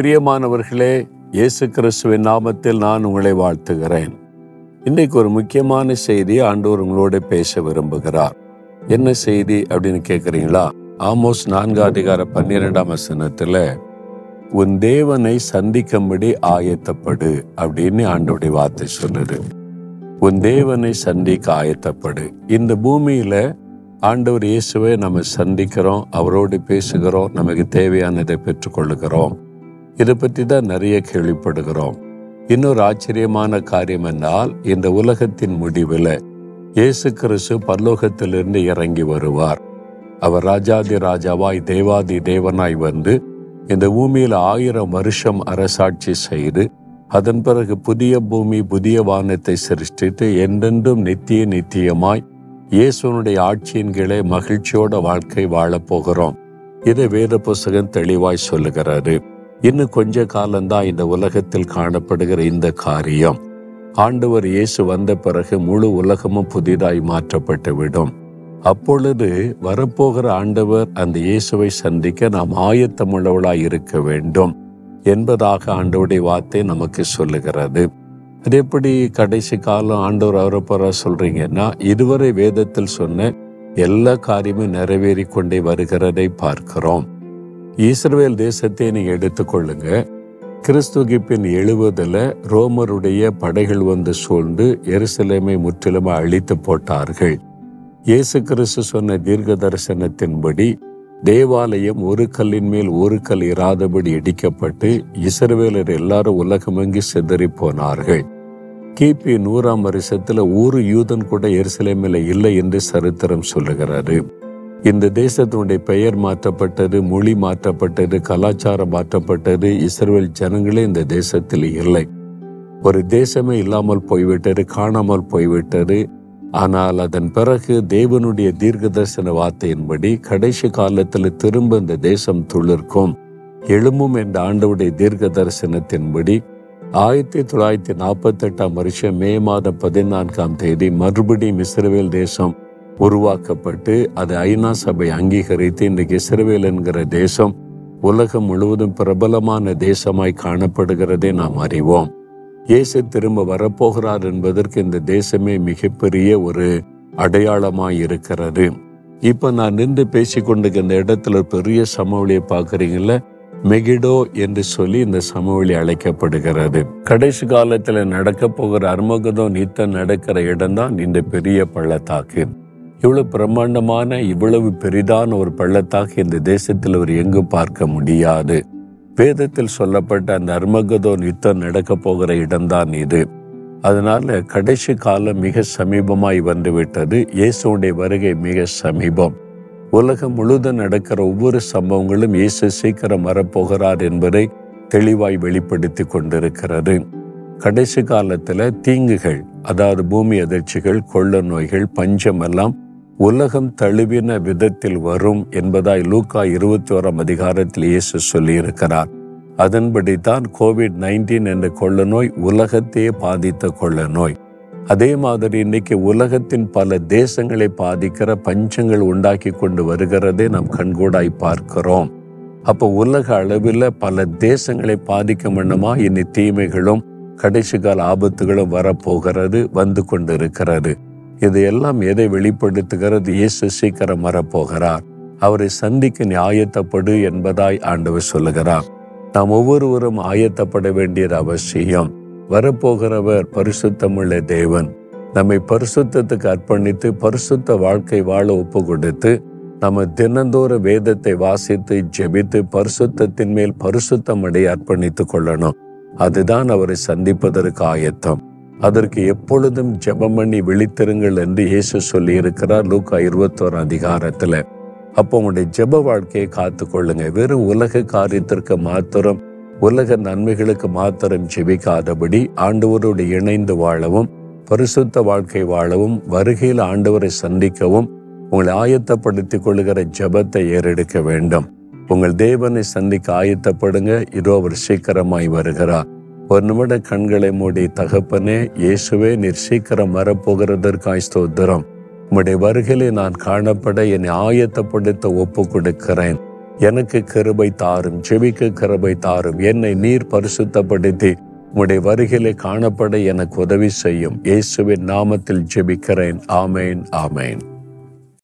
பிரியமானவர்களே இயேசு கிறிஸ்துவின் நாமத்தில் நான் உங்களை வாழ்த்துகிறேன். இன்னைக்கு ஒரு முக்கியமான செய்தி ஆண்டவர் உங்களோட பேச விரும்புகிறார். என்ன செய்தி அப்படின்னு கேட்குறீங்களா ஆமோஸ் நான்கு அதிகார பன்னிரெண்டாம் வசனத்துல உன் தேவனை சந்திக்கும்படி ஆயத்தப்படு அப்படின்னு ஆண்டோடைய வார்த்தை சொல்லுது. உன் தேவனை சந்திக்க ஆயத்தப்படு. இந்த பூமியில ஆண்டவர் இயேசுவை நம்ம சந்திக்கிறோம் அவரோடு பேசுகிறோம் நமக்கு தேவையானதை பெற்றுக்கொள்ளுகிறோம். இதை பற்றி தான் நிறைய கேள்விப்படுகிறோம். இன்னொரு ஆச்சரியமான காரியம் என்றால் இந்த உலகத்தின் முடிவில் இயேசு கிறிஸ்து பல்லோகத்திலிருந்து இறங்கி வருவார். அவர் ராஜாதி ராஜாவாய் தேவாதி தேவனாய் வந்து இந்த பூமியில் ஆயிரம் வருஷம் அரசாட்சி செய்து அதன் பிறகு புதிய பூமி புதிய வானத்தை சிருஷ்டித்து என்றென்றும் நித்திய நித்தியமாய் இயேசுனுடைய ஆட்சியின் கீழே மகிழ்ச்சியோட வாழ்க்கை வாழப் போகிறோம். இதை வேத புஸ்தகம் தெளிவாய் சொல்லுகிறாரு இன்னும் கொஞ்ச காலம்தான் இந்த உலகத்தில் காணப்படுகிற இந்த காரியம். ஆண்டவர் இயேசு வந்த பிறகு முழு உலகமும் புதிதாய் மாற்றப்பட்டு விடும். அப்பொழுது வரப்போகிற ஆண்டவர் அந்த இயேசுவை சந்திக்க நாம் ஆயத்தமுள்ளவளாய் இருக்க வேண்டும் என்பதாக ஆண்டவருடைய வார்த்தை நமக்கு சொல்லுகிறது. அது எப்படி கடைசி காலம் ஆண்டவர் அவரப்போற சொல்றீங்கன்னா இதுவரை வேதத்தில் சொன்ன எல்லா காரியமும் நிறைவேறி கொண்டே வருகிறதை பார்க்கிறோம். இஸ்ரவேல் தேசத்தை நீங்க எடுத்துக்கொள்ளுங்க. கிறிஸ்துகிப்பின் எழுவதில் ரோமருடைய படைகள் வந்து சூழ்ந்து எருசலேமை முற்றிலுமாக அழித்து போட்டார்கள். இயேசு கிறிஸ்து சொன்ன தீர்க்க தரிசனத்தின்படி தேவாலயம் ஒரு கல்லின் மேல் ஒரு கல் இராதபடி இடிக்கப்பட்டு இஸ்ரவேலர் எல்லாரும் உலகமெங்கி சிதறி போனார்கள். கிபி நூறாம் வருஷத்துல ஒரு யூதன் கூட எருசலேமில் இல்லை என்று சரித்திரம் சொல்லுகிறாரு இந்த தேசத்தினுடைய பெயர் மாற்றப்பட்டது மொழி மாற்றப்பட்டது கலாச்சாரம் மாற்றப்பட்டது இஸ்ரேல் ஜனங்களே இந்த தேசத்தில் இல்லை. ஒரு தேசமே இல்லாமல் போய்விட்டது காணாமல் போய்விட்டது. ஆனால் அதன் பிறகு தேவனுடைய தீர்க்க தரிசன வார்த்தையின்படி கடைசி காலத்தில் திரும்ப இந்த தேசம் துளிர்க்கும். எழும்பும் என்ற ஆண்டவுடைய தீர்க்க தரிசனத்தின்படி ஆயிரத்தி தொள்ளாயிரத்தி நாற்பத்தி எட்டாம் வருஷம் மே மாதம் பதினான்காம் தேதி மறுபடியும் இஸ்ரேல் தேசம் உருவாக்கப்பட்டு அது ஐநா சபை அங்கீகரித்து இன்றைக்கு இஸ்ரேல் என்கிற தேசம் உலகம் முழுவதும் பிரபலமான தேசமாய் காணப்படுகிறதை நாம் அறிவோம். இயேசு திரும்ப வரப்போகிறார் என்பதற்கு இந்த தேசமே மிகப்பெரிய ஒரு அடையாளமாய் இருக்கிறது. இப்ப நான் நின்று பேசிக்கொண்டு இந்த இடத்துல பெரிய சமவெளியை பார்க்குறீங்கள மெகிடோ என்று சொல்லி இந்த சமவெளி அழைக்கப்படுகிறது. கடைசி காலத்தில் நடக்க போகிற அர்மகதோ நித்தம் நடக்கிற இடம்தான் இந்த பெரிய பள்ளத்தாக்கு. இவ்வளவு பிரம்மாண்டமான இவ்வளவு பெரிதான ஒரு பள்ளத்தாக இந்த தேசத்தில் அவர் எங்கும் பார்க்க முடியாது? வேதத்தில் சொல்லப்பட்ட அந்த அர்மகதோன் யுத்தம் நடக்க போகிற இடம்தான் இது. அதனால கடைசி காலம் மிக சமீபமாய் வந்துவிட்டது. இயேசுடைய வருகை மிக சமீபம். உலகம் முழுதும் நடக்கிற ஒவ்வொரு சம்பவங்களும் இயேசு சீக்கிரம் வரப்போகிறார் என்பதை தெளிவாய் வெளிப்படுத்தி கொண்டிருக்கிறது. கடைசி காலத்துல தீங்குகள் அதாவது பூமி அதிர்ச்சிகள் கொள்ள நோய்கள் பஞ்சம் எல்லாம் உலகம் தழுவின விதத்தில் வரும் என்பதாய் லூக்கா இருபத்தி ஓராம் அதிகாரத்தில் இயேசு சொல்லியிருக்கிறார். அதன்படி தான் கோவிட் நைன்டீன் என்ற கொள்ள நோய் உலகத்தையே பாதித்த கொள்ள நோய் அதே மாதிரி இன்னைக்கு உலகத்தின் பல தேசங்களை பாதிக்கிற பஞ்சங்கள் உண்டாக்கி கொண்டு வருகிறதை நாம் கண்கூடாய் பார்க்கிறோம். அப்போ உலக அளவில் பல தேசங்களை பாதிக்க வண்ணமா இனி தீமைகளும் கடைசி கால ஆபத்துகளும் வரப்போகிறது வந்து கொண்டு இருக்கிறது இது எல்லாம் எதை வெளிப்படுத்துகிறது? இயேசு சீக்கிரம் வரப்போகிறார். அவரை சந்திக்க நீ ஆயத்தப்படு என்பதாய் ஆண்டவர் சொல்லுகிறார். நாம் ஒவ்வொருவரும் ஆயத்தப்பட வேண்டியது அவசியம். வரப்போகிறவர் பரிசுத்தமுள்ள தேவன். நம்மை பரிசுத்தத்துக்கு அர்ப்பணித்து பரிசுத்த வாழ்க்கை வாழ ஒப்பு கொடுத்து நம்ம தினந்தோற வேதத்தை வாசித்து ஜெபித்து பரிசுத்தத்தின் மேல் பரிசுத்தம் அடைய அர்ப்பணித்துக் கொள்ளணும். அதுதான் அவரை சந்திப்பதற்கு ஆயத்தம். அதற்கு எப்பொழுதும் ஜெபம் பண்ணி விழித்திருங்கள் என்று இயேசு சொல்லி இருக்கிறார் லூக்கா இருபத்தோரு அதிகாரத்துல. அப்போ உங்களுடைய ஜெப வாழ்க்கையை காத்து கொள்ளுங்க. வெறும் உலக காரியத்திற்கு மாத்திரம் உலக நன்மைகளுக்கு மாத்திரம் ஜெபிக்காதபடி ஆண்டவரோடு இணைந்து வாழவும் பரிசுத்த வாழ்க்கை வாழவும் வருகையில் ஆண்டவரை சந்திக்கவும் உங்களை ஆயத்தப்படுத்திக் கொள்ளுகிற ஜெபத்தை ஏறெடுக்க வேண்டும். உங்கள் தேவனை சந்திக்க ஆயத்தப்படுங்க. இதோ அவர் சீக்கிரமாய் வருகிறார். ஒரு நிமிட கண்களை மூடி தகப்பனே இயேசுவே நீர் சீக்கிரம் வரப்போகிறதற்காய் ஸ்தோத்திரம். உம்முடைய வருகையிலே நான் காணப்பட என்னை ஆயத்தப்படுத்த ஒப்பு கொடுக்கிறேன் எனக்கு கிருபை தாரும் ஜெபிக்க கிருபை தாரும். என்னை நீர் பரிசுத்தப்படுத்தி உம்முடைய வருகையிலே காணப்பட எனக்கு உதவி செய்யும். இயேசுவின் நாமத்தில் ஜெபிக்கிறேன். ஆமேன் ஆமேன்.